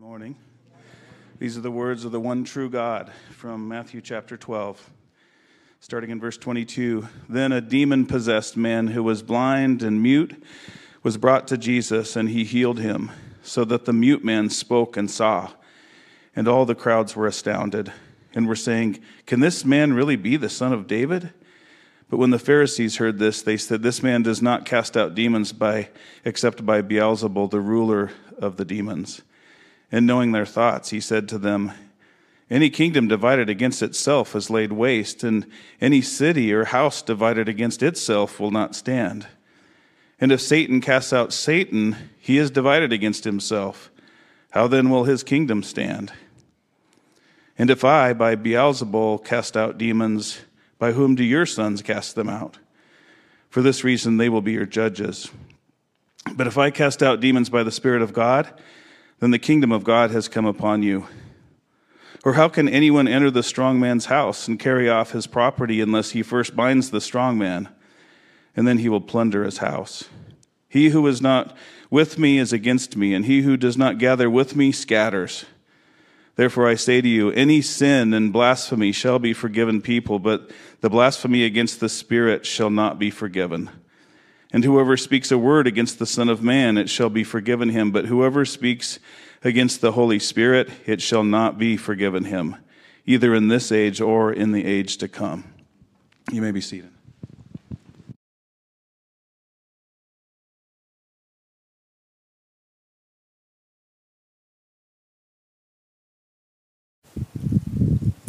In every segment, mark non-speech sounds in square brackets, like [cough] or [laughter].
morning. These are the words of the one true God from Matthew chapter 12, starting in verse 22. Then a demon possessed man who was blind and mute was brought to Jesus, and he healed him, so that the mute man spoke and saw. And all the crowds were astounded and were saying, Can this man really be the son of David? But when the Pharisees heard this, they said, This man does not cast out demons by, except by Beelzebul, the ruler of the demons. And knowing their thoughts, he said to them, Any kingdom divided against itself is laid waste, and any city or house divided against itself will not stand. And if Satan casts out Satan, he is divided against himself. How then will his kingdom stand? And if I, by Beelzebul, cast out demons, by whom do your sons cast them out? For this reason, they will be your judges. But if I cast out demons by the Spirit of God, then the kingdom of God has come upon you. Or how can anyone enter the strong man's house and carry off his property unless he first binds the strong man, and then he will plunder his house? He who is not with me is against me, and he who does not gather with me scatters. Therefore I say to you, any sin and blasphemy shall be forgiven people, but the blasphemy against the Spirit shall not be forgiven. And whoever speaks a word against the Son of Man, it shall be forgiven him. But whoever speaks against the Holy Spirit, it shall not be forgiven him, either in this age or in the age to come. You may be seated.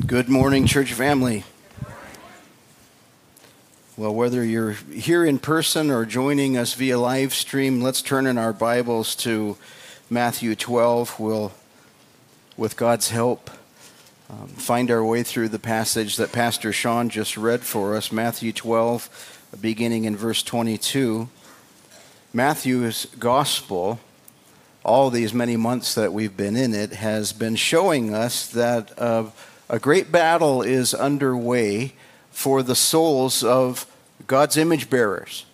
Good morning, church family. Well, whether you're here in person or joining us via live stream, let's turn in our Bibles to Matthew 12. We'll, with God's help, um, find our way through the passage that Pastor Sean just read for us, Matthew 12, beginning in verse 22. Matthew's gospel, all these many months that we've been in it, has been showing us that uh, a great battle is underway for the souls of God's image bearers.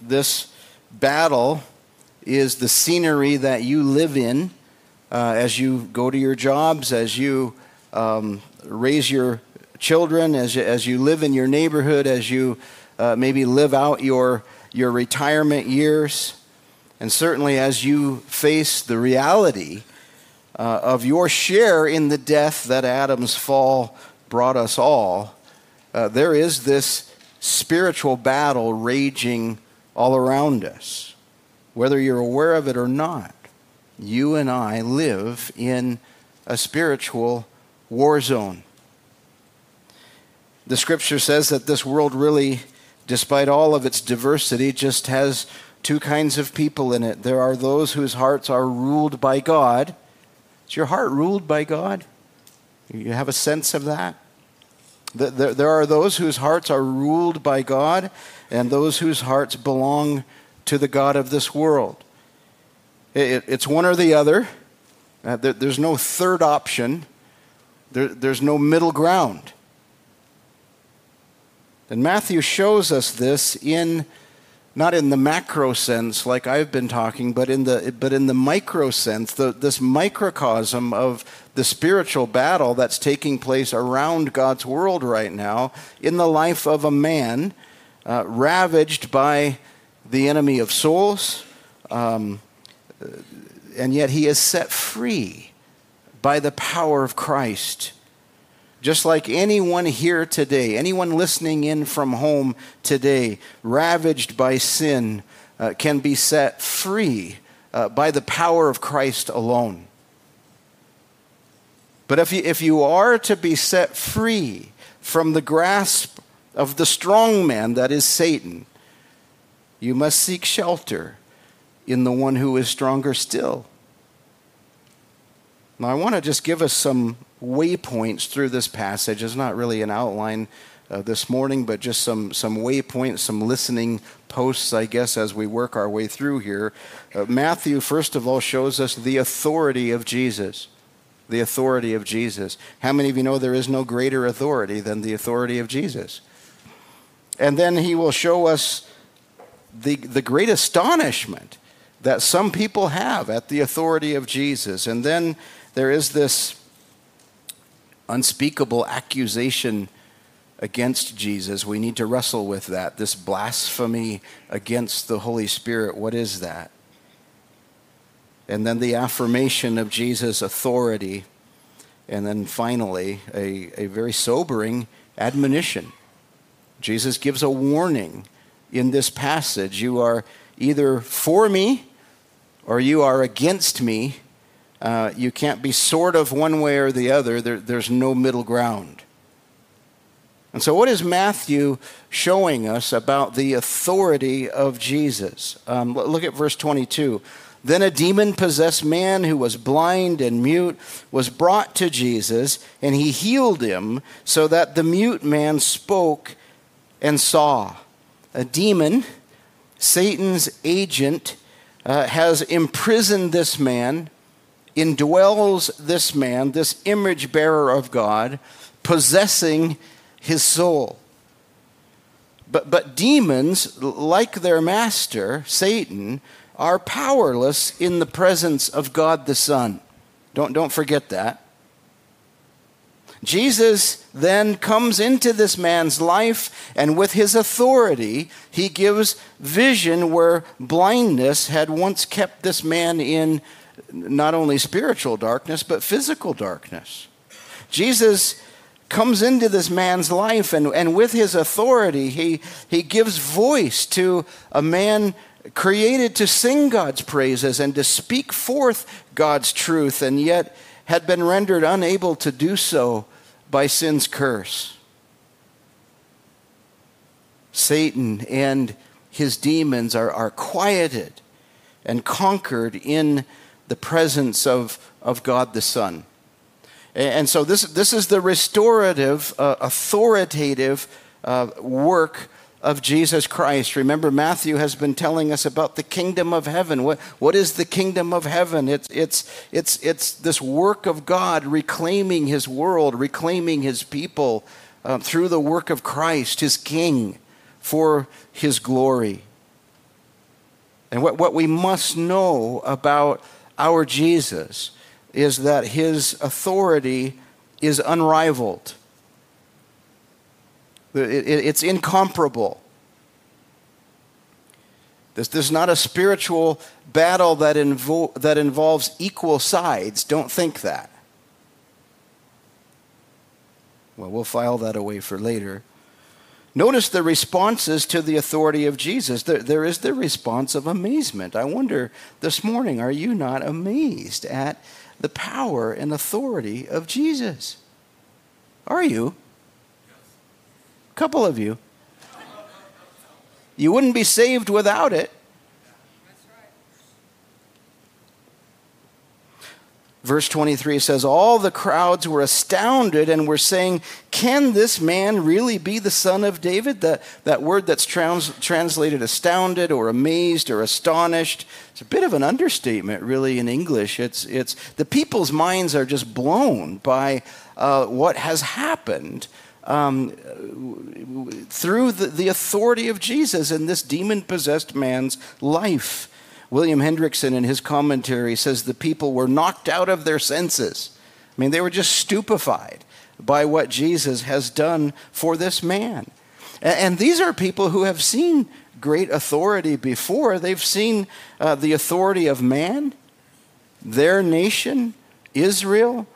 This battle is the scenery that you live in uh, as you go to your jobs, as you um, raise your children, as you, as you live in your neighborhood, as you uh, maybe live out your, your retirement years, and certainly as you face the reality uh, of your share in the death that Adam's fall brought us all, uh, there is this spiritual battle raging all around us. Whether you're aware of it or not, you and I live in a spiritual war zone. The scripture says that this world really, despite all of its diversity, just has two kinds of people in it. There are those whose hearts are ruled by God. Is your heart ruled by God? You have a sense of that? There are those whose hearts are ruled by God and those whose hearts belong to the God of this world. It's one or the other. Uh, there's no third option. There's no middle ground. And Matthew shows us this in not in the macro sense like I've been talking, but in the, but in the micro sense, the, this microcosm of the spiritual battle that's taking place around God's world right now in the life of a man uh, ravaged by the enemy of souls, um, and yet he is set free by the power of Christ. Just like anyone here today, anyone listening in from home today, ravaged by sin, uh, can be set free uh, by the power of Christ alone. But if you, if you are to be set free from the grasp of the strong man that is Satan, you must seek shelter in the one who is stronger still. Now, I want to just give us some waypoints through this passage. It's not really an outline uh, this morning, but just some, some waypoints, some listening posts, I guess, as we work our way through here. Uh, Matthew, first of all, shows us the authority of Jesus. The authority of Jesus. How many of you know there is no greater authority than the authority of Jesus? And then he will show us the, the great astonishment that some people have at the authority of Jesus. And then there is this unspeakable accusation against Jesus. We need to wrestle with that. This blasphemy against the Holy Spirit. What is that? And then the affirmation of Jesus' authority. And then finally, a, a very sobering admonition. Jesus gives a warning in this passage. You are either for me or you are against me. Uh, you can't be sort of one way or the other. There, there's no middle ground. And so, what is Matthew showing us about the authority of Jesus? Um, look at verse 22. Then a demon possessed man who was blind and mute was brought to Jesus, and he healed him so that the mute man spoke and saw. A demon, Satan's agent, uh, has imprisoned this man, indwells this man, this image bearer of God, possessing his soul. But, but demons, like their master, Satan, are powerless in the presence of God the Son. Don't, don't forget that. Jesus then comes into this man's life, and with his authority, he gives vision where blindness had once kept this man in not only spiritual darkness, but physical darkness. Jesus comes into this man's life, and, and with his authority, he, he gives voice to a man created to sing God's praises and to speak forth God's truth, and yet had been rendered unable to do so by sin's curse. Satan and his demons are, are quieted and conquered in the presence of, of God the Son. And so, this, this is the restorative, uh, authoritative uh, work of Jesus Christ. Remember, Matthew has been telling us about the kingdom of heaven. What, what is the kingdom of heaven? It's, it's, it's, it's this work of God reclaiming his world, reclaiming his people um, through the work of Christ, his king, for his glory. And what, what we must know about our Jesus is that his authority is unrivaled. It's incomparable. This, is not a spiritual battle that, invo- that involves equal sides. Don't think that. Well, we'll file that away for later. Notice the responses to the authority of Jesus. There, there is the response of amazement. I wonder this morning, are you not amazed at the power and authority of Jesus? Are you? A couple of you. You wouldn't be saved without it. Verse 23 says, All the crowds were astounded and were saying, Can this man really be the son of David? That, that word that's trans, translated astounded or amazed or astonished. It's a bit of an understatement, really, in English. It's, it's, the people's minds are just blown by uh, what has happened um, through the, the authority of Jesus in this demon possessed man's life. William Hendriksen, in his commentary, says the people were knocked out of their senses. I mean, they were just stupefied by what Jesus has done for this man. And, these are people who have seen great authority before. They've seen uh, the authority of man, their nation, Israel,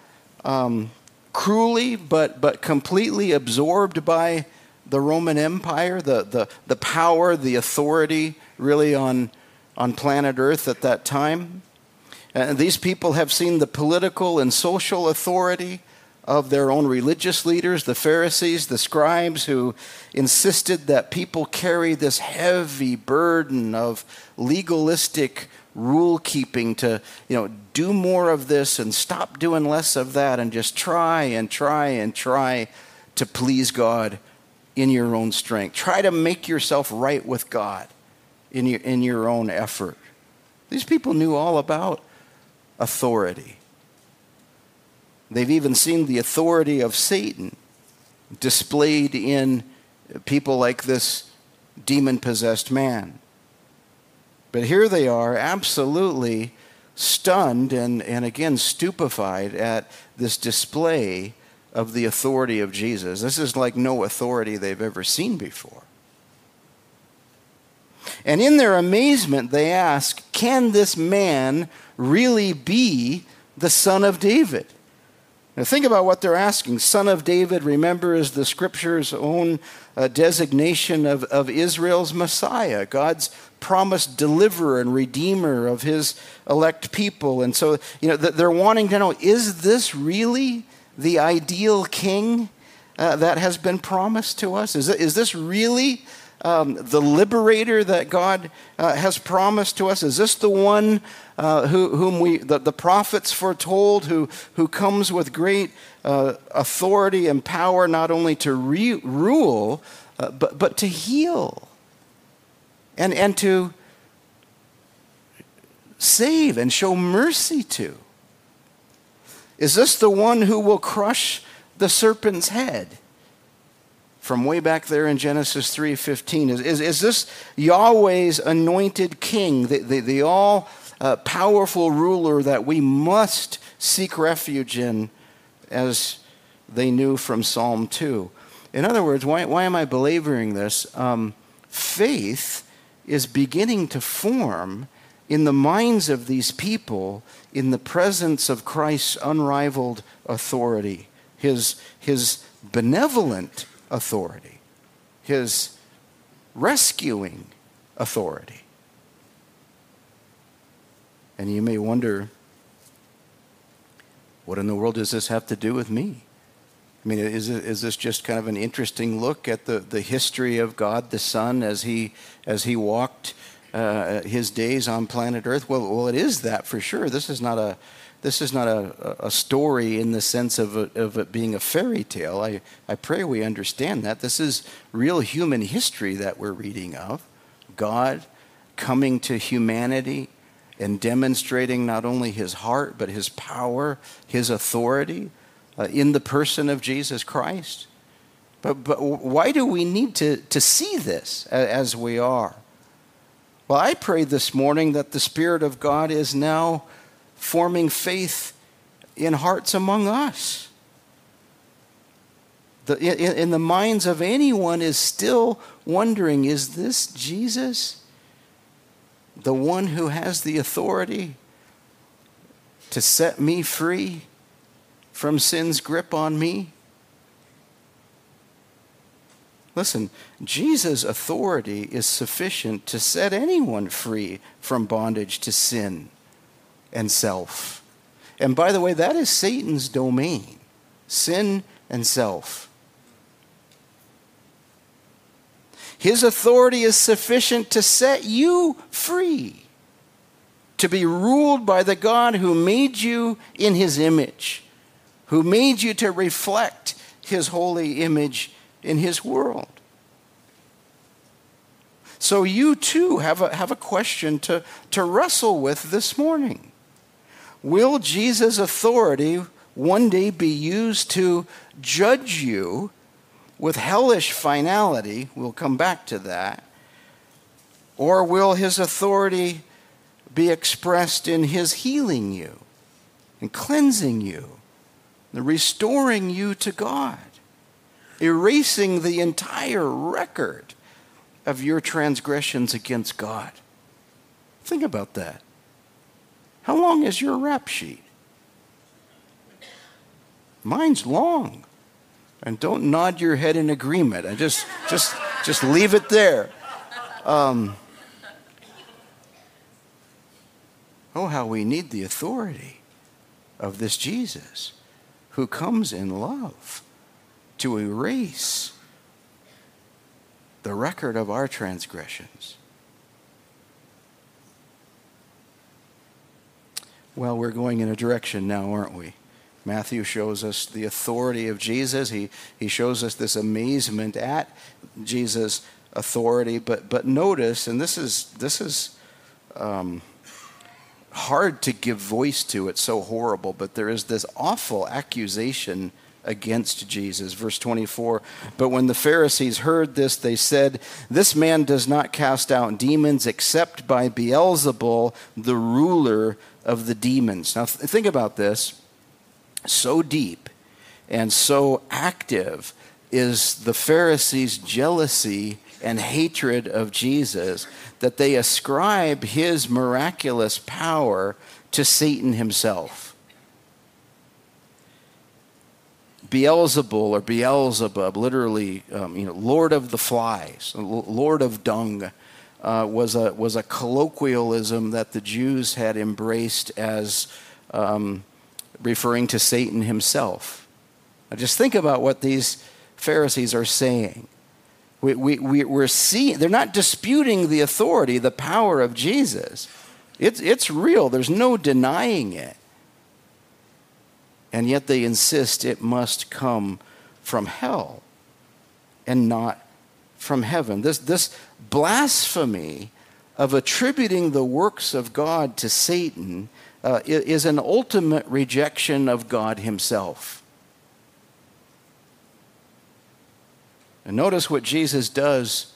um, cruelly but, but completely absorbed by the Roman Empire, the, the, the power, the authority really on, on planet Earth at that time. And these people have seen the political and social authority of their own religious leaders, the Pharisees, the scribes, who insisted that people carry this heavy burden of legalistic rule keeping to you know do more of this and stop doing less of that and just try and try and try to please God in your own strength. Try to make yourself right with God in your, in your own effort. These people knew all about authority. They've even seen the authority of Satan displayed in people like this demon possessed man. But here they are, absolutely stunned and, and again stupefied at this display of the authority of Jesus. This is like no authority they've ever seen before. And in their amazement, they ask, Can this man really be the son of David? Now, think about what they're asking. Son of David, remember, is the scripture's own uh, designation of, of Israel's Messiah, God's promised deliverer and redeemer of his elect people. And so, you know, they're wanting to know is this really the ideal king uh, that has been promised to us? Is, is this really um, the liberator that God uh, has promised to us? Is this the one uh, who, whom we, the, the, prophets foretold, who, who comes with great uh, authority and power not only to re- rule, uh, but, but to heal and, and to save and show mercy to? Is this the one who will crush the serpent's head? From way back there in Genesis 3:15. Is, is, is this Yahweh's anointed king, the, the, the all uh, powerful ruler that we must seek refuge in, as they knew from Psalm 2? In other words, why, why am I belaboring this? Um, faith is beginning to form in the minds of these people in the presence of Christ's unrivaled authority, his, his benevolent authority, his rescuing authority. And you may wonder, what in the world does this have to do with me? I mean, is, is this just kind of an interesting look at the, the history of God the Son as he, as he walked uh, his days on planet Earth? Well, well, it is that for sure. This is not a, this is not a, a story in the sense of, a, of it being a fairy tale. I, I pray we understand that. This is real human history that we're reading of. God coming to humanity and demonstrating not only his heart, but his power, his authority uh, in the person of Jesus Christ. But, but why do we need to, to see this as we are? Well, I pray this morning that the Spirit of God is now forming faith in hearts among us. The, in, in the minds of anyone is still wondering is this Jesus? The one who has the authority to set me free from sin's grip on me? Listen, Jesus' authority is sufficient to set anyone free from bondage to sin and self. And by the way, that is Satan's domain sin and self. His authority is sufficient to set you free, to be ruled by the God who made you in his image, who made you to reflect his holy image in his world. So you too have a, have a question to, to wrestle with this morning. Will Jesus' authority one day be used to judge you with hellish finality? We'll come back to that. Or will his authority be expressed in his healing you and cleansing you and restoring you to God, erasing the entire record of your transgressions against God? Think about that. How long is your rap sheet? Mine's long. And don't nod your head in agreement. I just just just leave it there. Um, oh, how we need the authority of this Jesus who comes in love to erase the record of our transgressions Well, we're going in a direction now, aren't we? Matthew shows us the authority of Jesus. He, he shows us this amazement at Jesus' authority. But, but notice, and this is, this is um, hard to give voice to, it's so horrible, but there is this awful accusation against Jesus. Verse 24 But when the Pharisees heard this, they said, This man does not cast out demons except by Beelzebul, the ruler of the demons. Now, th- think about this. So deep and so active is the Pharisees' jealousy and hatred of Jesus that they ascribe his miraculous power to Satan himself. Beelzebul or Beelzebub, literally, um, you know, Lord of the Flies, Lord of Dung, uh, was a was a colloquialism that the Jews had embraced as um, referring to Satan himself. Now just think about what these Pharisees are saying. We, we, we, we're seeing, they're not disputing the authority, the power of Jesus. It's, it's real, there's no denying it. And yet they insist it must come from hell and not from heaven. This, this blasphemy of attributing the works of God to Satan uh, is an ultimate rejection of God Himself. And notice what Jesus does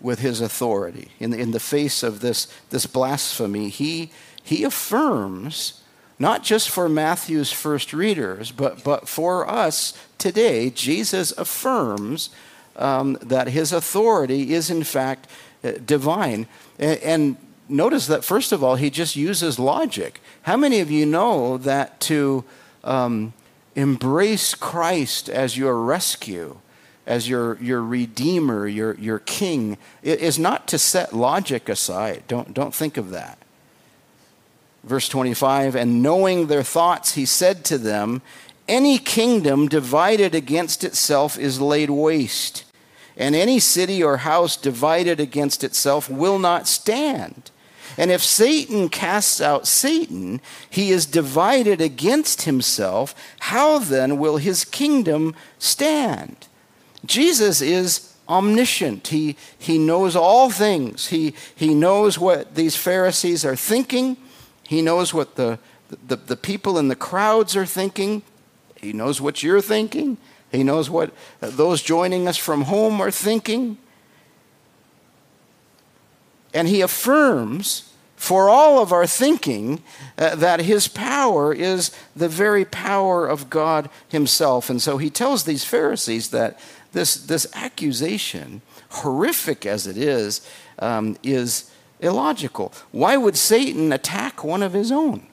with his authority. In the, in the face of this, this blasphemy, he, he affirms, not just for Matthew's first readers, but, but for us today, Jesus affirms um, that his authority is in fact uh, divine. And, and notice that, first of all, he just uses logic. How many of you know that to um, embrace Christ as your rescue, as your, your redeemer, your, your king, is not to set logic aside. Don't, don't think of that. Verse 25, and knowing their thoughts, he said to them, Any kingdom divided against itself is laid waste, and any city or house divided against itself will not stand. And if Satan casts out Satan, he is divided against himself. How then will his kingdom stand? Jesus is omniscient. He, he knows all things. He, he knows what these Pharisees are thinking. He knows what the, the, the people in the crowds are thinking. He knows what you're thinking. He knows what those joining us from home are thinking. And he affirms for all of our thinking uh, that his power is the very power of God himself. And so he tells these Pharisees that this, this accusation, horrific as it is, um, is illogical. Why would Satan attack one of his own?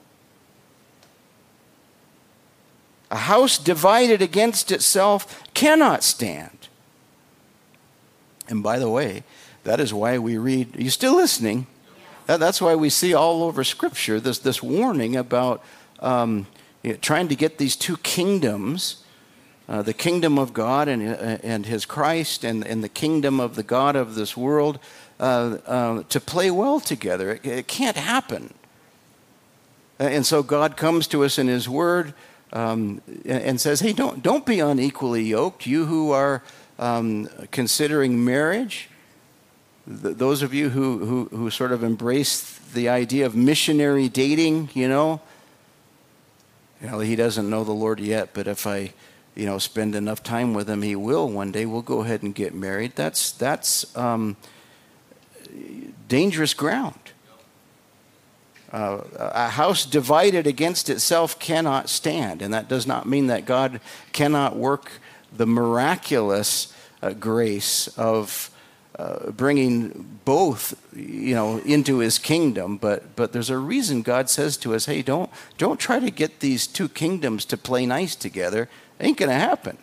A house divided against itself cannot stand. And by the way, that is why we read, are you still listening? That's why we see all over Scripture this, this warning about um, you know, trying to get these two kingdoms uh, the kingdom of God and, uh, and his Christ and, and the kingdom of the God of this world uh, uh, to play well together. It, it, can't happen. And so God comes to us in his word um, and, says, hey, don't, don't be unequally yoked. You who are um, considering marriage, th- those of you who, who, who sort of embrace the idea of missionary dating, you know, know, he doesn't know the Lord yet, but if I you know, spend enough time with him, he will one day. We'll go ahead and get married. That's that's um, dangerous ground. Uh, a house divided against itself cannot stand, and that does not mean that God cannot work the miraculous uh, grace of uh, bringing both, you know, into His kingdom. But but there's a reason God says to us, "Hey, don't don't try to get these two kingdoms to play nice together. It Ain't going to happen.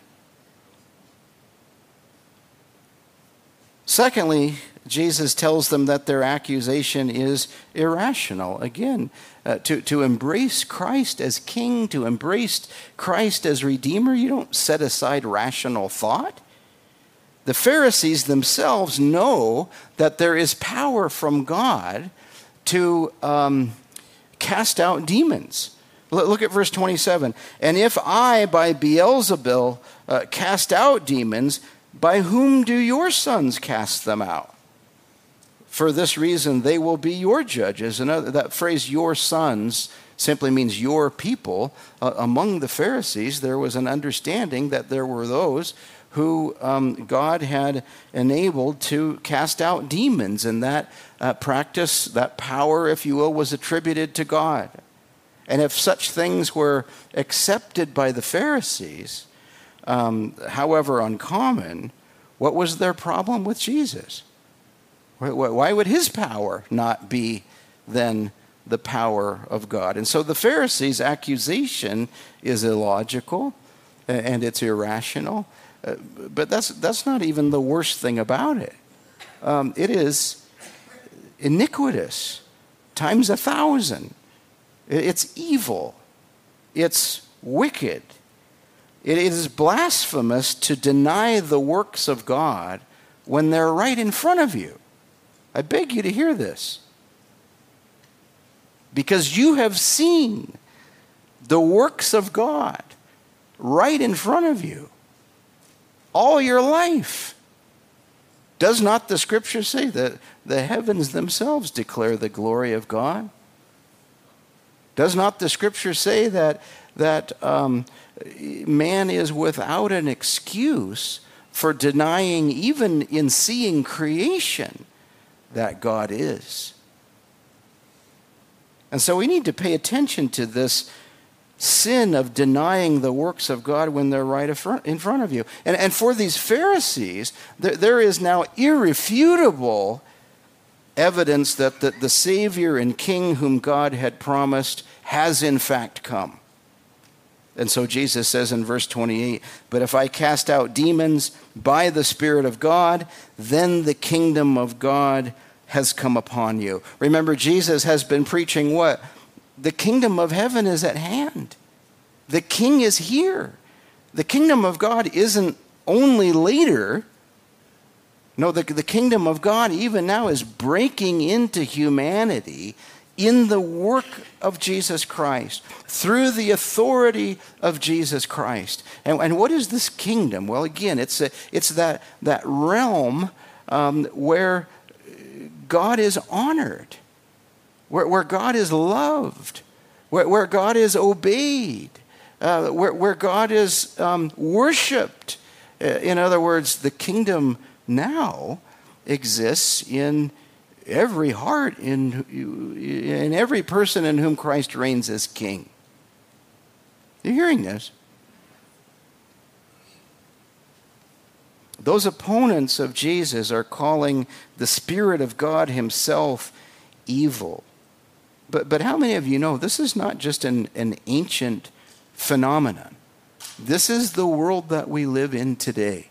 Secondly, Jesus tells them that their accusation is irrational. Again, uh, to, to embrace Christ as king, to embrace Christ as redeemer, you don't set aside rational thought. The Pharisees themselves know that there is power from God to um, cast out demons. Look at verse 27. And if I, by Beelzebul, uh, cast out demons, by whom do your sons cast them out? For this reason, they will be your judges. And that phrase, your sons, simply means your people. Uh, among the Pharisees, there was an understanding that there were those who um, God had enabled to cast out demons, and that uh, practice, that power, if you will, was attributed to God. And if such things were accepted by the Pharisees, um, however uncommon, what was their problem with Jesus? Why would his power not be then the power of God? And so the Pharisees' accusation is illogical and it's irrational. Uh, but that's, that's not even the worst thing about it. Um, it is iniquitous times a thousand. It's evil. It's wicked. It is blasphemous to deny the works of God when they're right in front of you. I beg you to hear this. Because you have seen the works of God right in front of you all your life. Does not the scripture say that the heavens themselves declare the glory of God? Does not the scripture say that, that um, man is without an excuse for denying, even in seeing creation, that God is? And so we need to pay attention to this sin of denying the works of God when they're right in front of you. And, and for these Pharisees, there, there is now irrefutable evidence that the, the Savior and King whom God had promised has in fact come. And so Jesus says in verse 28 But if I cast out demons by the Spirit of God, then the kingdom of God has come upon you. Remember, Jesus has been preaching what? the kingdom of heaven is at hand. The king is here. The kingdom of God isn't only later. No, the, the kingdom of God, even now, is breaking into humanity in the work of Jesus Christ, through the authority of Jesus Christ. And, and what is this kingdom? Well, again, it's, a, it's that, that realm um, where God is honored where, where God is loved, where, where God is obeyed, uh, where, where God is um, worshiped. Uh, in other words, the kingdom now exists in every heart, in, in every person in whom Christ reigns as king. You're hearing this? Those opponents of Jesus are calling the Spirit of God Himself evil. But, but how many of you know this is not just an, an ancient phenomenon? This is the world that we live in today.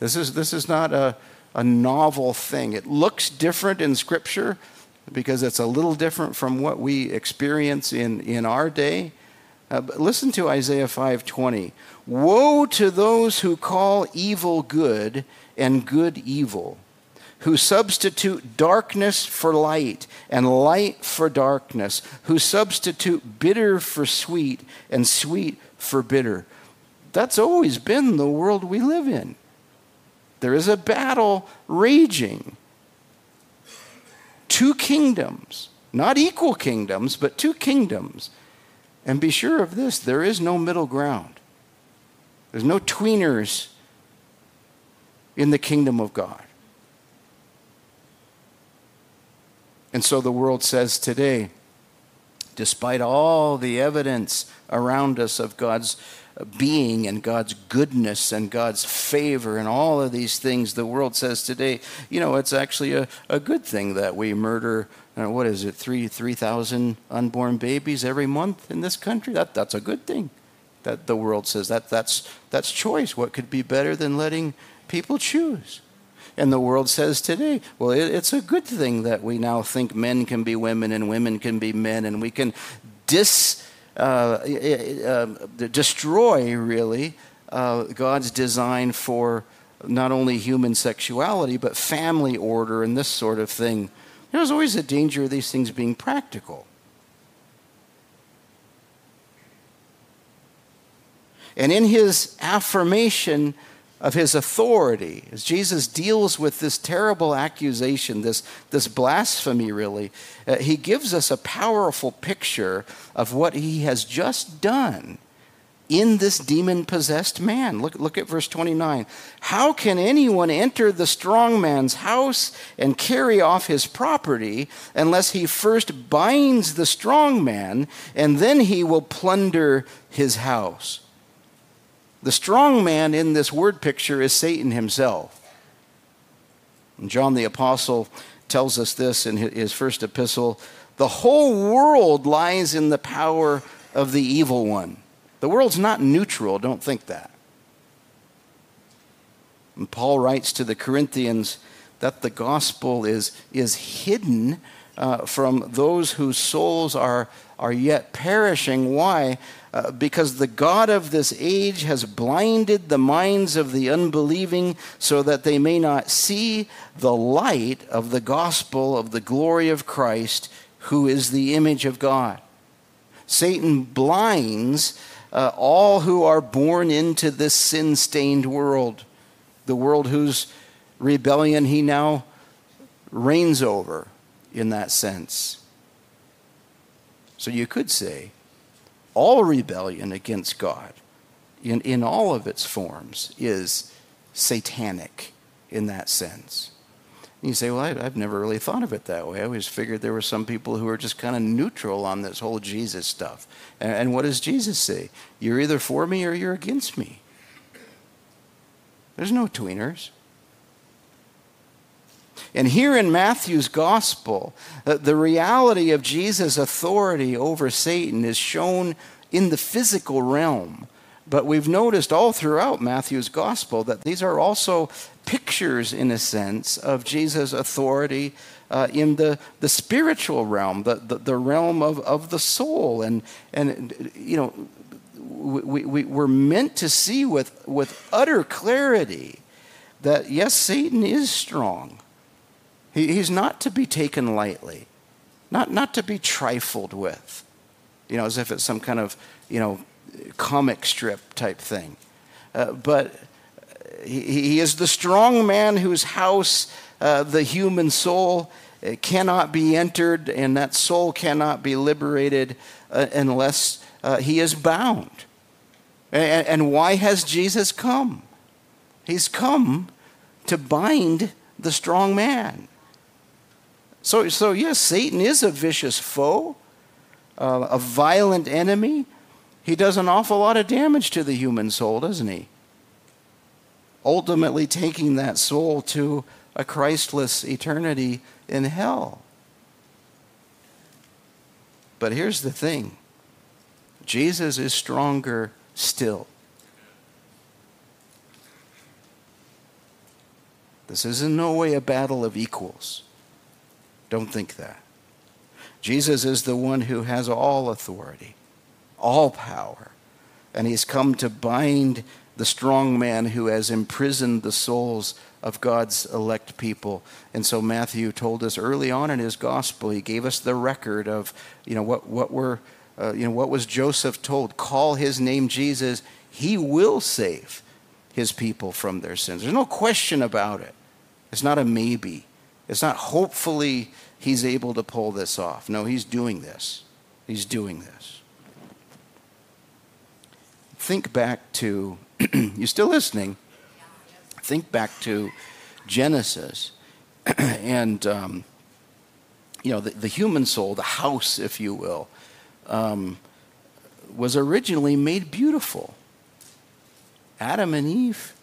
This is, this is not a, a novel thing. It looks different in Scripture because it's a little different from what we experience in, in our day. Uh, listen to Isaiah 5:20. Woe to those who call evil good and good evil who substitute darkness for light and light for darkness, who substitute bitter for sweet and sweet for bitter. That's always been the world we live in. There is a battle raging. Two kingdoms, not equal kingdoms, but two kingdoms. And be sure of this there is no middle ground, there's no tweeners in the kingdom of God. And so the world says today, despite all the evidence around us of God's being and God's goodness and God's favor and all of these things, the world says today, you know, it's actually a, a good thing that we murder, what is it, 3,000 3, unborn babies every month in this country? That, that's a good thing. That the world says that that's, that's choice. What could be better than letting people choose? And the world says today, well, it, it's a good thing that we now think men can be women and women can be men, and we can dis, uh, uh, destroy, really, uh, God's design for not only human sexuality, but family order and this sort of thing. There's always a danger of these things being practical. And in his affirmation of his authority. As Jesus deals with this terrible accusation, this, this blasphemy, really, uh, he gives us a powerful picture of what he has just done in this demon possessed man. Look, look at verse 29. How can anyone enter the strong man's house and carry off his property unless he first binds the strong man and then he will plunder his house? The strong man in this word picture is Satan himself. And John the Apostle tells us this in his first epistle the whole world lies in the power of the evil one. The world's not neutral, don't think that. And Paul writes to the Corinthians that the gospel is, is hidden uh, from those whose souls are, are yet perishing. Why? Uh, because the God of this age has blinded the minds of the unbelieving so that they may not see the light of the gospel of the glory of Christ, who is the image of God. Satan blinds uh, all who are born into this sin stained world, the world whose rebellion he now reigns over in that sense. So you could say, all rebellion against God, in, in all of its forms, is satanic in that sense. And you say, well, I, have never really thought of it that way. I always figured there were some people who were just kind of neutral on this whole Jesus stuff. And, and what does Jesus say? You're either for me or you're against me. There's no tweeners. And here in Matthew's gospel, the reality of Jesus' authority over Satan is shown in the physical realm. But we've noticed all throughout Matthew's gospel that these are also pictures, in a sense, of Jesus' authority uh, in the, the spiritual realm, the, the, the, realm of, of the soul. And, and you know, we, we, we're meant to see with, with utter clarity that, yes, Satan is strong. He, he's not to be taken lightly, not, not to be trifled with, you know, as if it's some kind of, you know, comic strip type thing. Uh, but he, he, is the strong man whose house uh, the human soul uh, cannot be entered, and that soul cannot be liberated uh, unless uh, he is bound. And, and why has Jesus come? He's come to bind the strong man. So, so yes, Satan is a vicious foe, uh, a violent enemy. He does an awful lot of damage to the human soul, doesn't he? Ultimately, taking that soul to a Christless eternity in hell. But here's the thing Jesus is stronger still. This is in no way a battle of equals. Don't think that. Jesus is the one who has all authority, all power, and he's come to bind the strong man who has imprisoned the souls of God's elect people. And so Matthew told us early on in his gospel, he gave us the record of, you know, what, what were, uh, you know, what was Joseph told? Call his name Jesus. He will save his people from their sins. There's no question about it. It's not a maybe. It's not hopefully he's able to pull this off. No, he's doing this. He's doing this. Think back to, [clears throat] you still listening? Think back to Genesis [clears throat] and, um, you know, the, the, human soul, the house, if you will, um, was originally made beautiful. Adam and Eve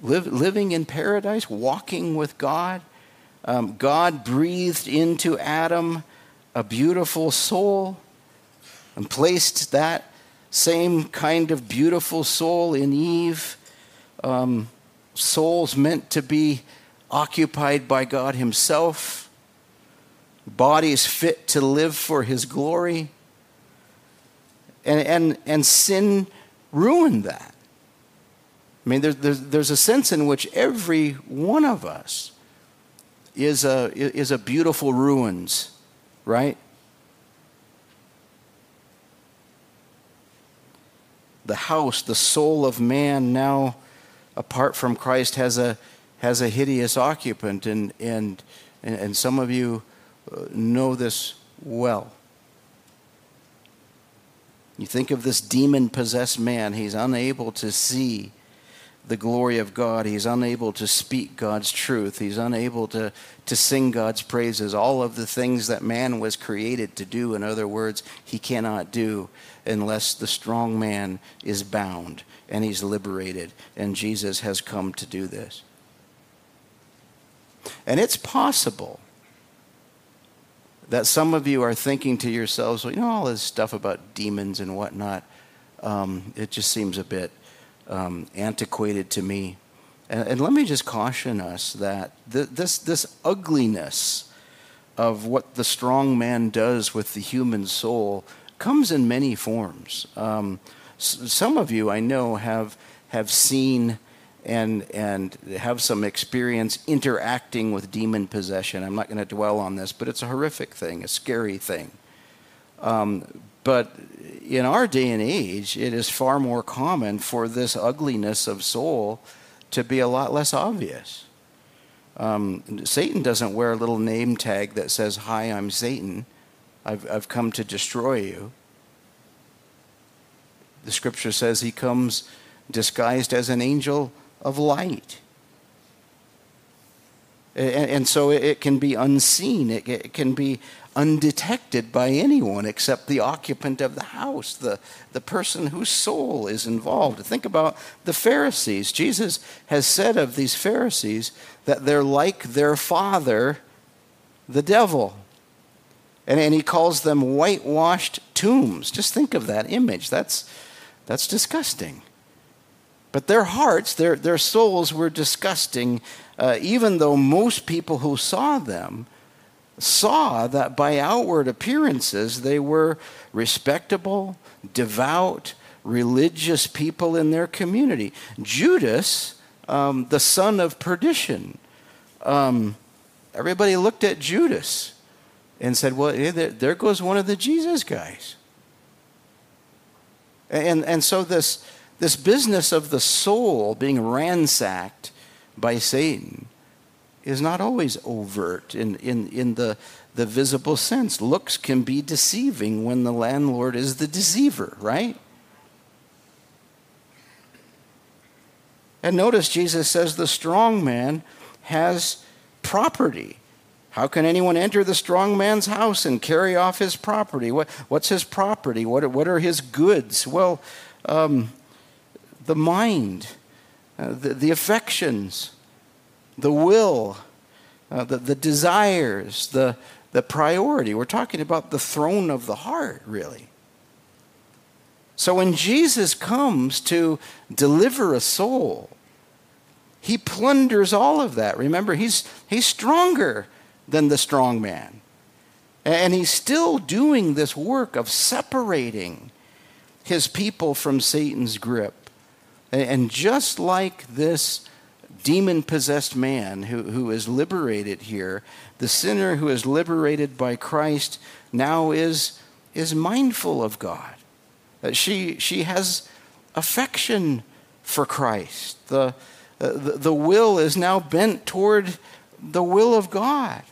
live, living in paradise, walking with God um, God breathed into Adam a beautiful soul and placed that same kind of beautiful soul in Eve. Um, souls meant to be occupied by God Himself, bodies fit to live for His glory. And, and, and sin ruined that. I mean, there's, there's, there's a sense in which every one of us is a, is a beautiful ruins, right? The house, the soul of man now apart from Christ has a, has a hideous occupant, and, and, and some of you uh, know this well. You think of this demon possessed man, he's unable to see the glory of God. He's unable to speak God's truth. He's unable to, to sing God's praises. All of the things that man was created to do, in other words, he cannot do unless the strong man is bound and he's liberated. And Jesus has come to do this. And it's possible that some of you are thinking to yourselves, well, you know, all this stuff about demons and whatnot, um, it just seems a bit um, antiquated to me. And, and, let me just caution us that th- this, this ugliness of what the strong man does with the human soul comes in many forms. Um, some of you I know have, have seen and and have some experience interacting with demon possession. I'm not going to dwell on this, but it's a horrific thing, a scary thing. Um, but in our day and age, it is far more common for this ugliness of soul to be a lot less obvious. Um, Satan doesn't wear a little name tag that says, Hi, I'm Satan. I've, I've come to destroy you. The scripture says he comes disguised as an angel of light. And, and so it can be unseen, it, it can be undetected by anyone except the occupant of the house, the, the person whose soul is involved. Think about the Pharisees. Jesus has said of these Pharisees that they're like their father, the devil. And, and he calls them whitewashed tombs. Just think of that image. That's, that's disgusting. But their hearts, their, their souls were disgusting, uh, even though most people who saw them saw that by outward appearances they were respectable, devout, religious people in their community. Judas, um, the son of perdition, um, everybody looked at Judas and said, Well, there, goes one of the Jesus guys. And, and so this this business of the soul being ransacked by Satan is not always overt in, in, in the, the visible sense. Looks can be deceiving when the landlord is the deceiver, right? And notice Jesus says the strong man has property. How can anyone enter the strong man's house and carry off his property? What, what's his property? What, what are his goods? Well, um, the mind, uh, the, the, affections, the will, uh, the, the desires, the, the priority. We're talking about the throne of the heart, really. So when Jesus comes to deliver a soul, he plunders all of that. Remember, he's, he's stronger than the strong man. And he's still doing this work of separating his people from Satan's grip. And just like this demon possessed man who, who is liberated here, the sinner who is liberated by Christ now is, is mindful of God. Uh, she, she has affection for Christ. The, uh, the, the will is now bent toward the will of God.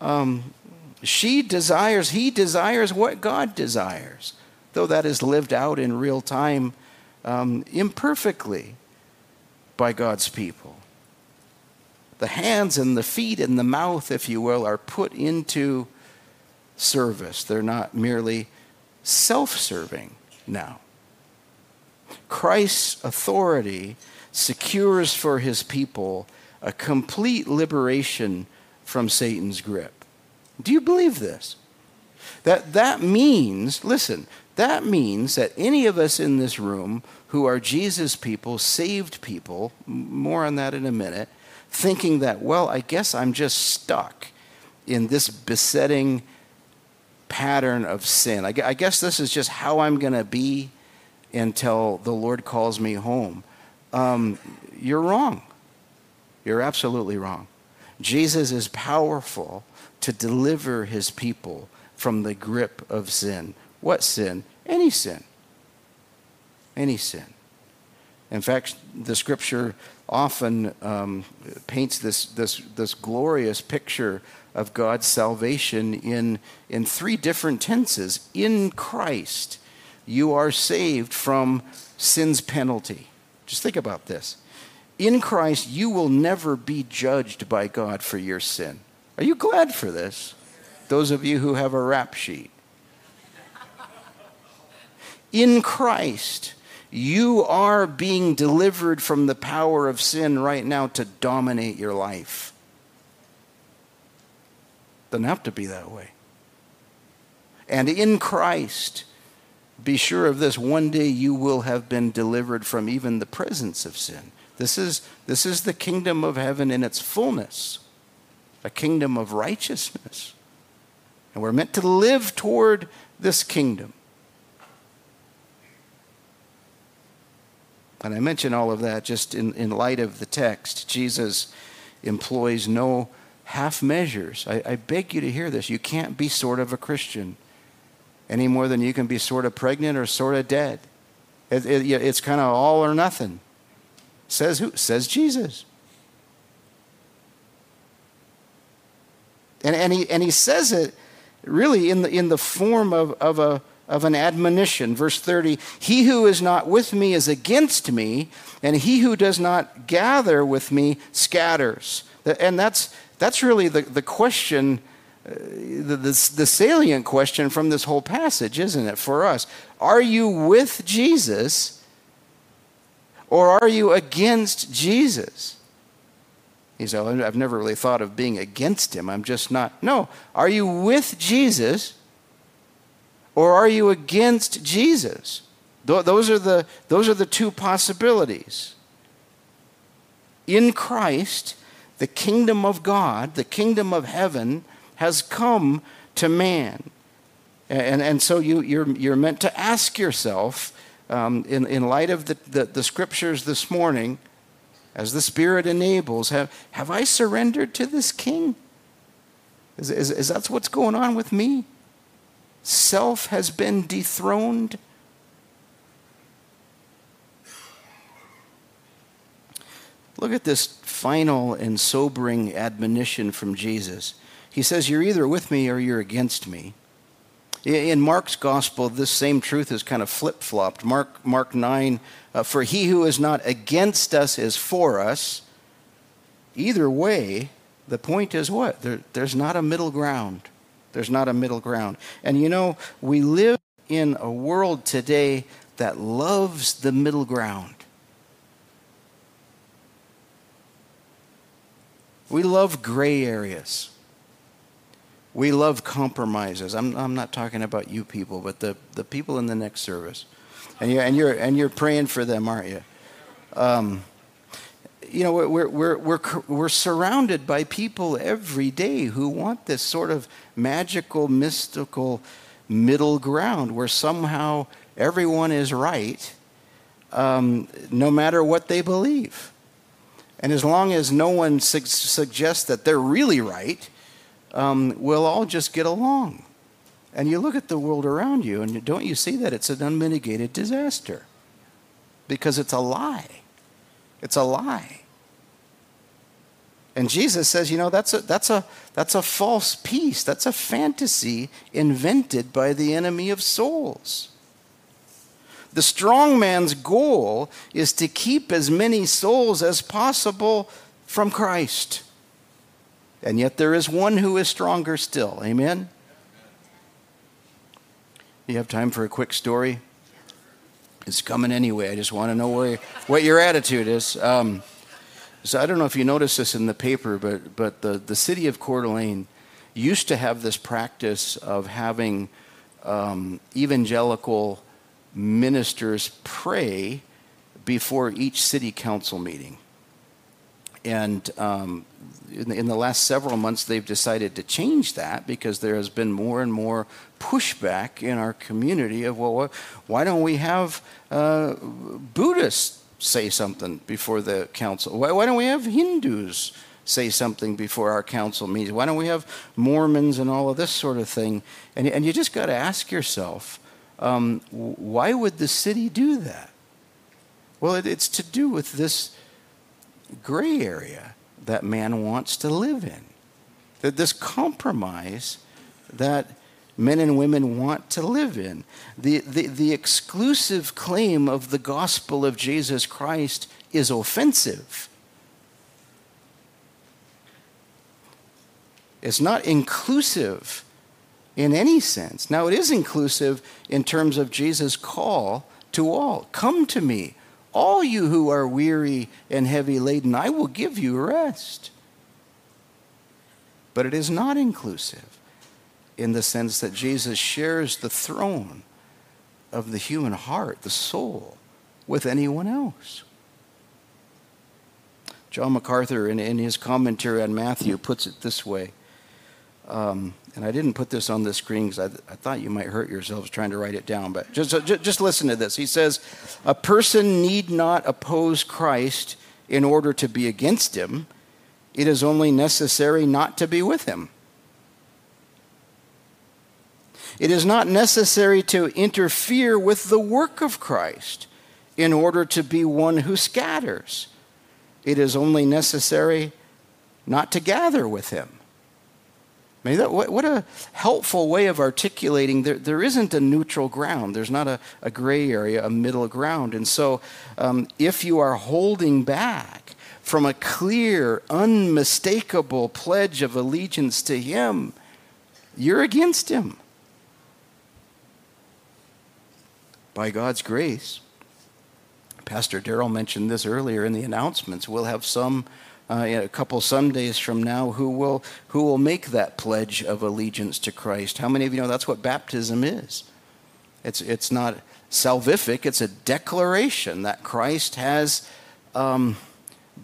Um, she desires, he desires what God desires, though that is lived out in real time um, imperfectly by God's people. The hands and the feet and the mouth, if you will, are put into service. They're not merely self serving now. Christ's authority secures for his people a complete liberation from Satan's grip. Do you believe this? That that means, listen, that means that any of us in this room who are Jesus people, saved people, more on that in a minute, thinking that, well, I guess I'm just stuck in this besetting pattern of sin. I guess this is just how I'm going to be until the Lord calls me home. Um, you're wrong. You're absolutely wrong. Jesus is powerful to deliver his people from the grip of sin. What sin? Any sin. Any sin. In fact, the scripture often um, paints this, this, this glorious picture of God's salvation in, in three different tenses. In Christ, you are saved from sin's penalty. Just think about this. In Christ, you will never be judged by God for your sin. Are you glad for this? Those of you who have a rap sheet. In Christ, you are being delivered from the power of sin right now to dominate your life. Doesn't have to be that way. And in Christ, be sure of this one day you will have been delivered from even the presence of sin. This is, this is the kingdom of heaven in its fullness, a kingdom of righteousness. And we're meant to live toward this kingdom. And I mention all of that just in, in light of the text. Jesus employs no half measures. I, I beg you to hear this. You can't be sort of a Christian any more than you can be sort of pregnant or sort of dead. It, it, it's kind of all or nothing. Says who? Says Jesus. And, and, he, and he says it really in the, in the form of, of, a, of an admonition. Verse 30 He who is not with me is against me, and he who does not gather with me scatters. And that's, that's really the, the question, uh, the, the, the salient question from this whole passage, isn't it, for us? Are you with Jesus or are you against Jesus? He said, I've never really thought of being against him. I'm just not. No. Are you with Jesus or are you against Jesus? Those are the, those are the two possibilities. In Christ, the kingdom of God, the kingdom of heaven, has come to man. And, and so you, you're, you're meant to ask yourself, um, in, in light of the, the, the scriptures this morning, as the Spirit enables, have, have I surrendered to this king? Is, is, is that what's going on with me? Self has been dethroned. Look at this final and sobering admonition from Jesus. He says, You're either with me or you're against me. In Mark's gospel, this same truth is kind of flip flopped. Mark, Mark 9, uh, for he who is not against us is for us. Either way, the point is what? There, there's not a middle ground. There's not a middle ground. And you know, we live in a world today that loves the middle ground. We love gray areas. We love compromises. I'm, I'm not talking about you people, but the, the people in the next service. And you're, and, you're, and you're praying for them, aren't you? Um, you know, we're, we're, we're, we're surrounded by people every day who want this sort of magical, mystical middle ground where somehow everyone is right um, no matter what they believe. And as long as no one su- suggests that they're really right, um, we'll all just get along. And you look at the world around you, and don't you see that it's an unmitigated disaster? Because it's a lie. It's a lie. And Jesus says, you know, that's a, that's, a, that's a false peace. That's a fantasy invented by the enemy of souls. The strong man's goal is to keep as many souls as possible from Christ. And yet there is one who is stronger still. Amen? You have time for a quick story? It's coming anyway. I just want to know where, what your attitude is. Um, so I don't know if you noticed this in the paper, but, but the, the city of Coeur d'Alene used to have this practice of having um, evangelical ministers pray before each city council meeting. And um, in, the, in, the, last several months, they've decided to change that because there has been more and more pushback in our community of, well, why don't we have uh, Buddhists say something before the council? Why, why don't we have Hindus say something before our council meetings? Why don't we have Mormons and all of this sort of thing? And, and you just got to ask yourself, um, why would the city do that? Well, it, it's to do with this gray area that man wants to live in. That this compromise that men and women want to live in. The, the, the exclusive claim of the gospel of Jesus Christ is offensive. It's not inclusive in any sense. Now, it is inclusive in terms of Jesus' call to all Come to me, all you who are weary and heavy laden, I will give you rest. But it is not inclusive in the sense that Jesus shares the throne of the human heart, the soul, with anyone else. John MacArthur, in, in his commentary on Matthew, puts it this way. Um, and I didn't put this on the screen because I, I, thought you might hurt yourselves trying to write it down. But just, just, just listen to this. He says, A person need not oppose Christ in order to be against him, it is only necessary not to be with him. It is not necessary to interfere with the work of Christ in order to be one who scatters. It is only necessary not to gather with him. Maybe that, what, what, a helpful way of articulating there, there isn't a neutral ground. There's not a, a gray area, a middle ground. And so, um, if you are holding back from a clear, unmistakable pledge of allegiance to Him, you're against Him. by God's grace, Pastor Daryl mentioned this earlier in the announcements. We'll have some uh, a couple Sundays from now who will who will make that pledge of allegiance to Christ. How many of you know that's what baptism is? It's it's not salvific. It's a declaration that Christ has um,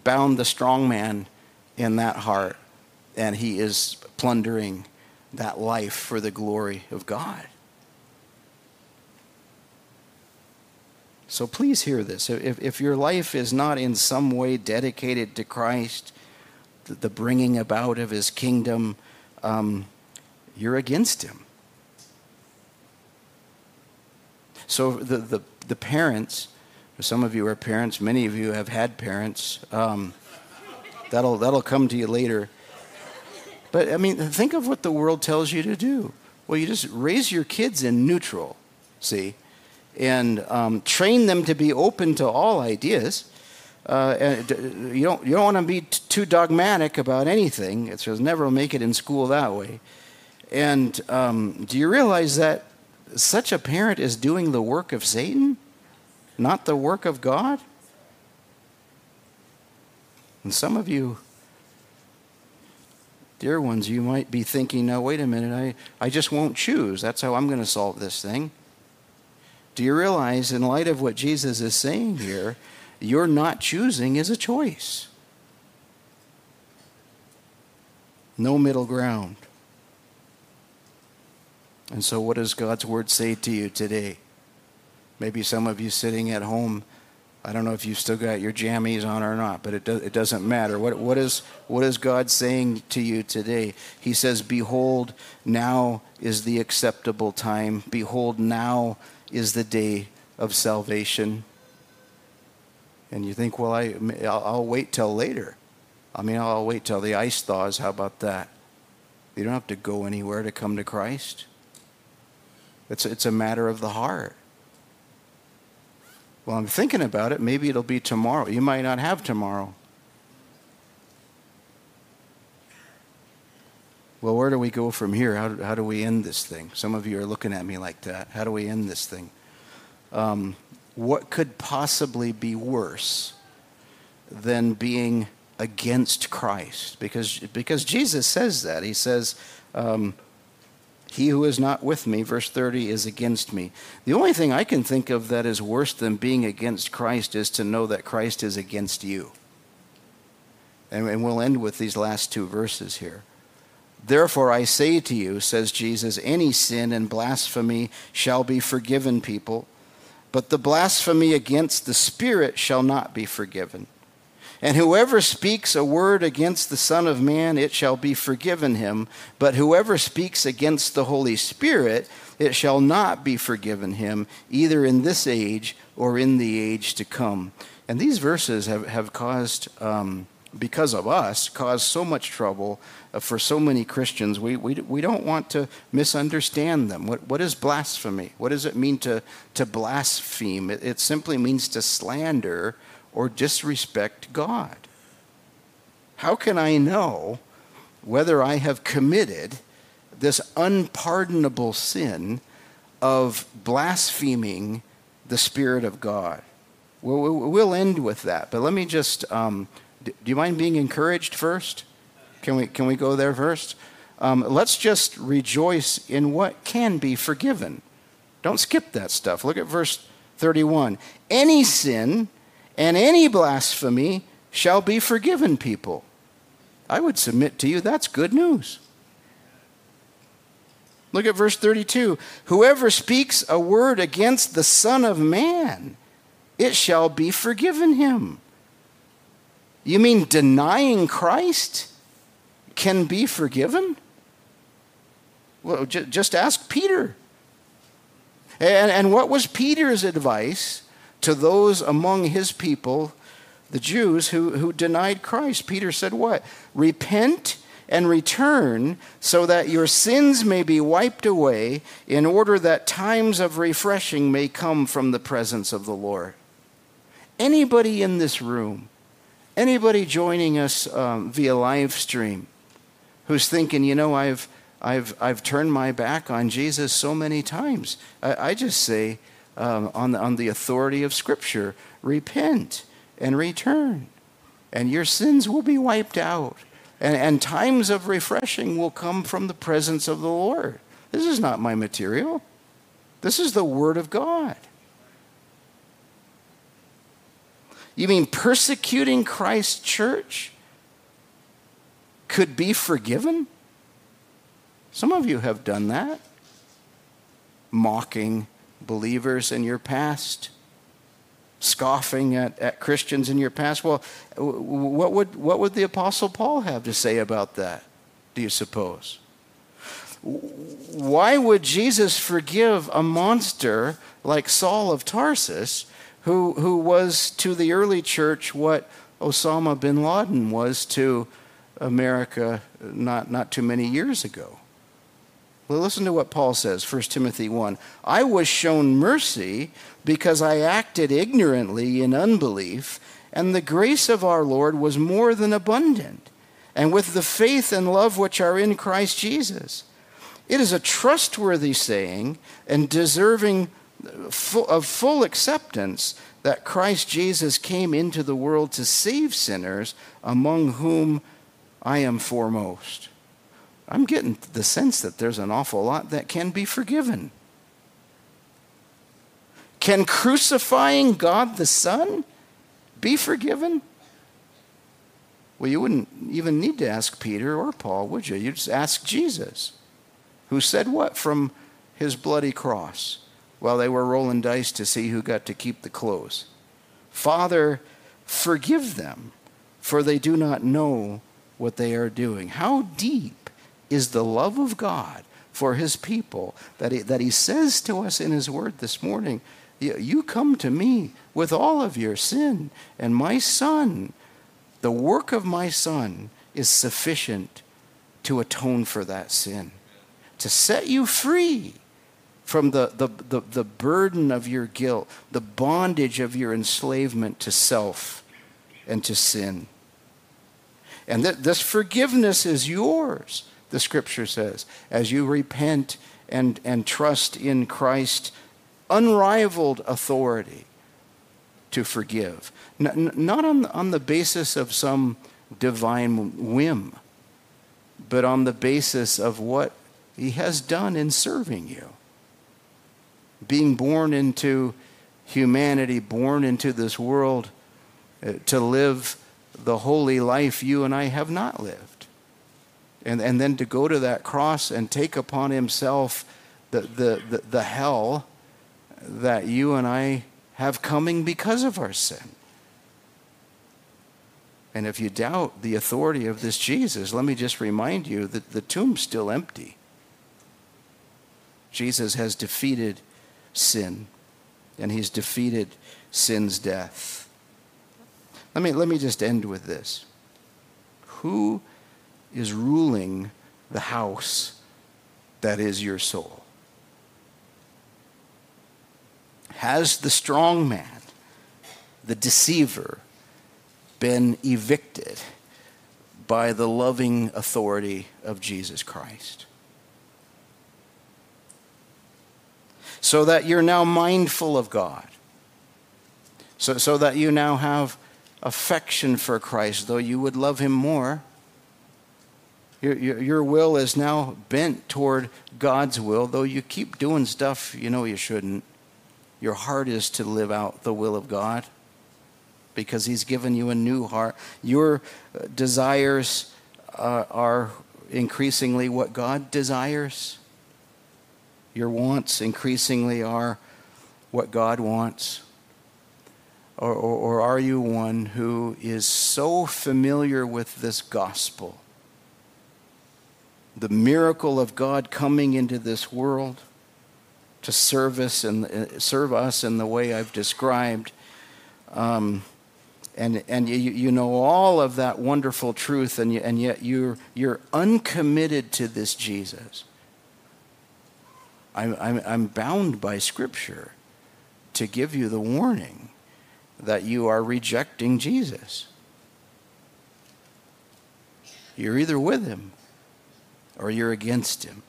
bound the strong man in that heart, and he is plundering that life for the glory of God. So please hear this. If, if your life is not in some way dedicated to Christ, the, the bringing about of his kingdom, um, you're against him. So the, the, the parents, some of you are parents, many of you have had parents. Um, that'll, that'll come to you later. But I mean, think of what the world tells you to do. Well, you just raise your kids in neutral, see? And um, train them to be open to all ideas. Uh, you don't, you don't want to be t- too dogmatic about anything. It says never make it in school that way. And um, do you realize that such a parent is doing the work of Satan, not the work of God? And some of you, dear ones, you might be thinking, now, wait a minute, I, I just won't choose. That's how I'm going to solve this thing. Do you realize, in light of what Jesus is saying here, your not choosing is a choice? No middle ground. And so, what does God's word say to you today? Maybe some of you sitting at home, I don't know if you've still got your jammies on or not, but it, do, it doesn't matter. What, what, is, what is God saying to you today? He says, Behold, now is the acceptable time. Behold, now is the day of salvation. And you think, well, I, I'll, wait till later. I mean, I'll wait till the ice thaws. How about that? You don't have to go anywhere to come to Christ. It's, it's a matter of the heart. Well, I'm thinking about it. Maybe it'll be tomorrow. You might not have tomorrow. Well, where do we go from here? How do, how do we end this thing? Some of you are looking at me like that. How do we end this thing? Um, what could possibly be worse than being against Christ? Because, because Jesus says that. He says, um, He who is not with me, verse 30, is against me. The only thing I can think of that is worse than being against Christ is to know that Christ is against you. And, and we'll end with these last two verses here. Therefore, I say to you, says Jesus, any sin and blasphemy shall be forgiven people, but the blasphemy against the Spirit shall not be forgiven. And whoever speaks a word against the Son of Man, it shall be forgiven him. But whoever speaks against the Holy Spirit, it shall not be forgiven him, either in this age or in the age to come. And these verses have, have caused, um, because of us, caused so much trouble uh, for so many Christians. We, we, we don't want to misunderstand them. What, what is blasphemy? What does it mean to, to blaspheme? It, it simply means to slander or disrespect God? How can I know whether I have committed this unpardonable sin of blaspheming the Spirit of God? We'll, we'll end with that, but let me just. Um, do you mind being encouraged first? Can we, can we go there first? Um, let's just rejoice in what can be forgiven. Don't skip that stuff. Look at verse 31. Any sin and any blasphemy shall be forgiven people. I would submit to you that's good news. Look at verse 32. Whoever speaks a word against the Son of Man, it shall be forgiven him. You mean denying Christ can be forgiven? Well, just ask Peter. And, and what was Peter's advice to those among his people, the Jews, who, who denied Christ. Peter said, What? Repent and return so that your sins may be wiped away, in order that times of refreshing may come from the presence of the Lord. Anybody in this room, anybody joining us um, via live stream, who's thinking, you know, I've, I've, I've turned my back on Jesus so many times, I, I just say, um, on, the, on the authority of Scripture. Repent and return, and your sins will be wiped out. And, and times of refreshing will come from the presence of the Lord. This is not my material, this is the Word of God. You mean persecuting Christ's church could be forgiven? Some of you have done that. Mocking believers in your past, scoffing at, at Christians in your past. Well, what would, what would the Apostle Paul have to say about that, do you suppose? Why would Jesus forgive a monster like Saul of Tarsus, who, who was to the early church what Osama bin Laden was to America not, not too many years ago? Well, listen to what Paul says, 1 Timothy 1. I was shown mercy because I acted ignorantly in unbelief, and the grace of our Lord was more than abundant, and with the faith and love which are in Christ Jesus. It is a trustworthy saying and deserving of full acceptance that Christ Jesus came into the world to save sinners, among whom I am foremost. I'm getting the sense that there's an awful lot that can be forgiven. Can crucifying God the Son be forgiven? Well, you wouldn't even need to ask Peter or Paul, would you? You'd just ask Jesus, who said what from his bloody cross while they were rolling dice to see who got to keep the clothes? Father, forgive them, for they do not know what they are doing. How deep is the love of God for his people that he, that he says to us in his word this morning you come to me with all of your sin, and my son, the work of my son, is sufficient to atone for that sin, to set you free from the, the, the, the, burden of your guilt, the bondage of your enslavement to self and to sin. And this forgiveness is yours the scripture says, as you repent and, and trust in Christ's unrivaled authority to forgive. N- not on, on the basis of some divine whim, but on the basis of what he has done in serving you. Being born into humanity, born into this world uh, to live the holy life you and I have not lived and, and then to go to that cross and take upon himself the, the, the, the hell that you and I have coming because of our sin. And if you doubt the authority of this Jesus, let me just remind you that the tomb's still empty. Jesus has defeated sin, and he's defeated sin's death. Let me, let me just end with this. Who is ruling the house that is your soul? Has the strong man, the deceiver, been evicted by the loving authority of Jesus Christ? So that you're now mindful of God. So, so that you now have affection for Christ, though you would love him more. Your, your, your, will is now bent toward God's will, though you keep doing stuff you know you shouldn't. Your heart is to live out the will of God because He's given you a new heart. Your uh, desires uh, are increasingly what God desires. Your wants increasingly are what God wants. Or, or, or, are you one who is so familiar with this gospel, the miracle of God coming into this world to serve us and uh, serve us in the way I've described, um, and, and you, you know all of that wonderful truth, and, you, and yet you're, you're uncommitted to this Jesus. I'm, I'm, I'm bound by Scripture to give you the warning that you are rejecting Jesus. You're either with him or you're against him.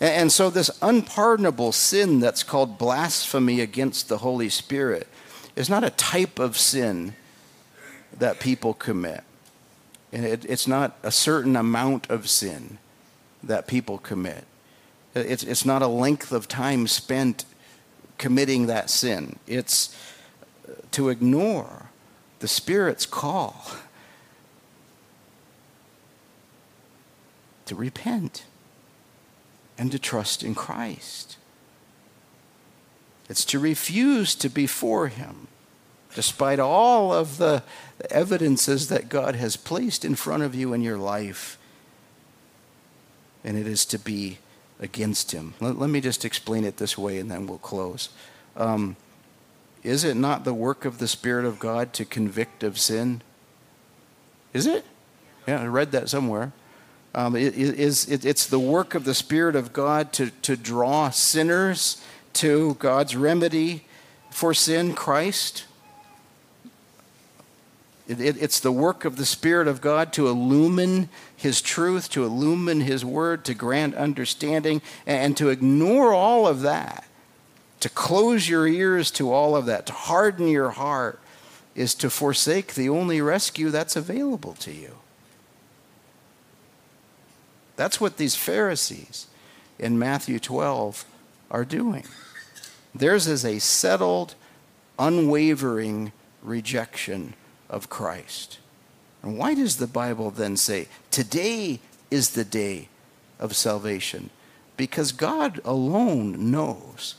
And, so, this unpardonable sin that's called blasphemy against the Holy Spirit is not a type of sin that people commit. And it, it's not a certain amount of sin that people commit. It's, it's not a length of time spent committing that sin. It's uh, to ignore the Spirit's call to repent and to trust in Christ. It's to refuse to be for Him despite all of the evidences that God has placed in front of you in your life. And it is to be against Him. Let, let me just explain it this way and then we'll close. Um, is it not the work of the Spirit of God to convict of sin? Is it? Yeah, I read that somewhere. Um, it, it, it, it's the work of the Spirit of God to, to draw sinners to God's remedy for sin, Christ. It, it's the work of the Spirit of God to illumine His truth, to illumine His word, to grant understanding, and, to ignore all of that, to close your ears to all of that, to harden your heart, is to forsake the only rescue that's available to you. That's what these Pharisees in Matthew 12 are doing. Theirs is a settled, unwavering rejection of Christ. And why does the Bible then say, today is the day of salvation? Because God alone knows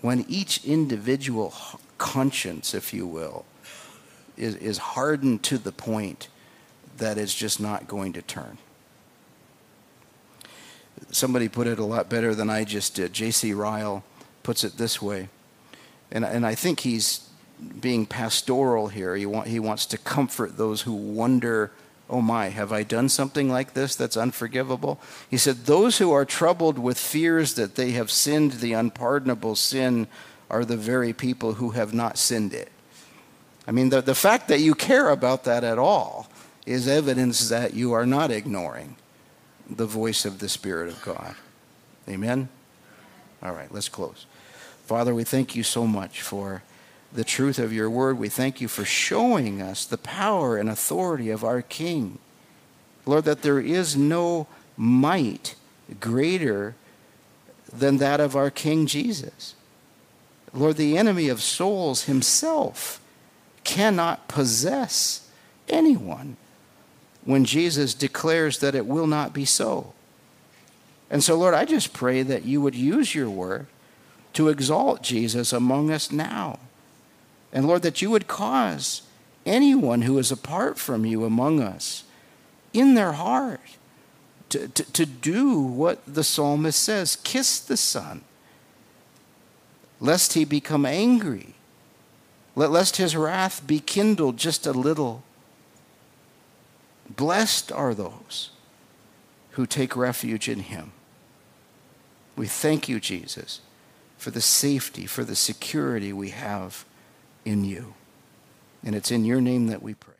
when each individual conscience, if you will, is, is hardened to the point that it's just not going to turn. Somebody put it a lot better than I just did. J.C. Ryle puts it this way, and, and I think he's being pastoral here. He, want, he wants to comfort those who wonder, oh my, have I done something like this that's unforgivable? He said, Those who are troubled with fears that they have sinned the unpardonable sin are the very people who have not sinned it. I mean, the, the fact that you care about that at all is evidence that you are not ignoring the voice of the Spirit of God. Amen? All right, let's close. Father, we thank you so much for the truth of your word. We thank you for showing us the power and authority of our King. Lord, that there is no might greater than that of our King Jesus. Lord, the enemy of souls himself cannot possess anyone when Jesus declares that it will not be so. And so, Lord, I just pray that you would use your word to exalt Jesus among us now. And Lord, that you would cause anyone who is apart from you among us in their heart to, to, to do what the psalmist says kiss the Son, lest he become angry, lest his wrath be kindled just a little. Blessed are those who take refuge in him. We thank you, Jesus, for the safety, for the security we have in you. And it's in your name that we pray.